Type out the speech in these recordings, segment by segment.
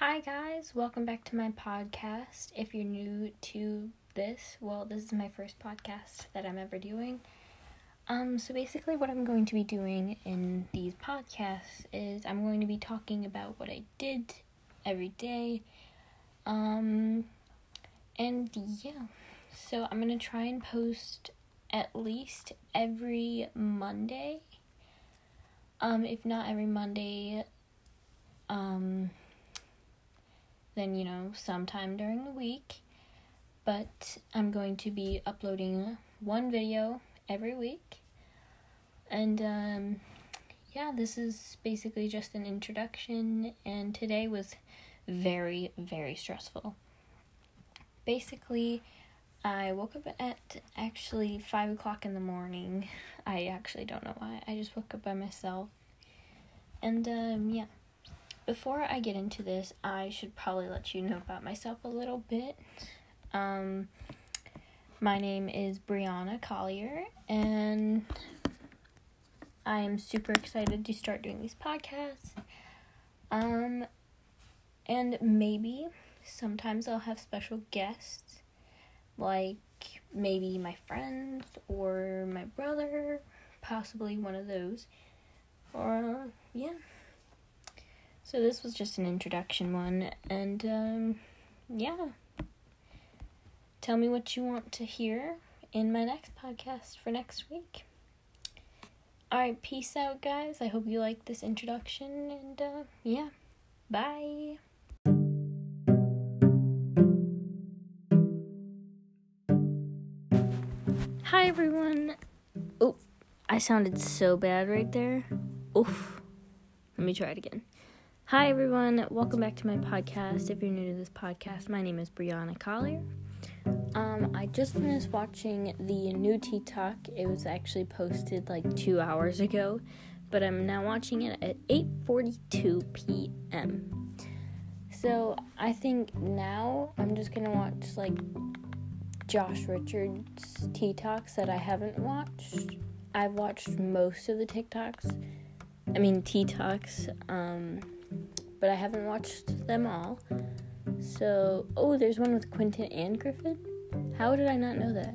Hi, guys, welcome back to my podcast. If you're new to this, well, this is my first podcast that I'm ever doing. Um, so basically, what I'm going to be doing in these podcasts is I'm going to be talking about what I did every day. Um, and yeah, so I'm gonna try and post at least every Monday. Um, if not every Monday, um, then you know, sometime during the week. But I'm going to be uploading one video every week. And um, yeah, this is basically just an introduction, and today was very, very stressful. Basically, I woke up at actually 5 o'clock in the morning. I actually don't know why. I just woke up by myself. And um, yeah. Before I get into this, I should probably let you know about myself a little bit. Um, my name is Brianna Collier, and I am super excited to start doing these podcasts. Um, and maybe sometimes I'll have special guests, like maybe my friends or my brother, possibly one of those. Or, yeah. So this was just an introduction one, and um, yeah. Tell me what you want to hear in my next podcast for next week. Alright, peace out, guys. I hope you like this introduction, and uh, yeah, bye. Hi, everyone. Oh, I sounded so bad right there. Oof. Let me try it again. Hi, everyone. Welcome back to my podcast. If you're new to this podcast, my name is Brianna Collier. Um, I just finished watching the new TikTok. It was actually posted like two hours ago, but I'm now watching it at 8:42 p.m. So I think now I'm just gonna watch like Josh Richards TikToks that I haven't watched. I've watched most of the TikToks. I mean TikToks. Um, but I haven't watched them all. So, oh, there's one with Quinton and Griffin. How did I not know that?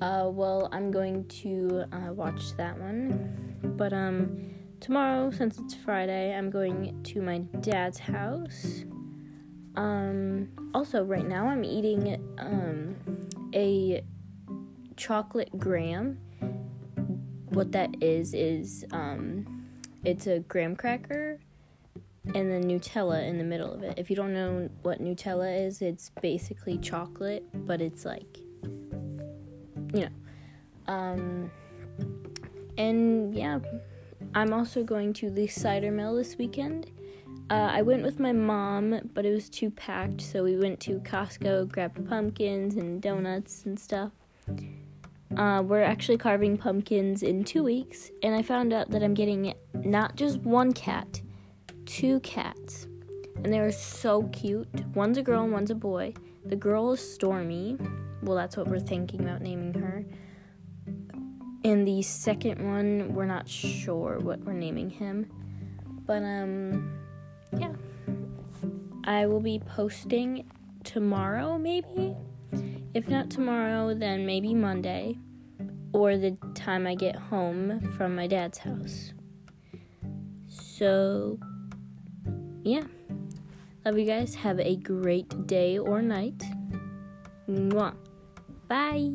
Uh, well, I'm going to uh, watch that one. But um, tomorrow, since it's Friday, I'm going to my dad's house. Um, also, right now, I'm eating um a chocolate graham. What that is is um, it's a graham cracker and then Nutella in the middle of it. If you don't know what Nutella is, it's basically chocolate, but it's like, you know. Um, and yeah, I'm also going to the cider mill this weekend. Uh, I went with my mom, but it was too packed, so we went to Costco, grabbed pumpkins and donuts and stuff. Uh, we're actually carving pumpkins in two weeks, and I found out that I'm getting not just one cat two cats, and they are so cute. One's a girl and one's a boy. The girl is Stormy. Well, that's what we're thinking about naming her. And the second one, we're not sure what we're naming him. But, um, yeah. I will be posting tomorrow, maybe. If not tomorrow, then maybe Monday. Or the time I get home from my dad's house. So, yeah. Love you guys. Have a great day or night. Mwah. Bye.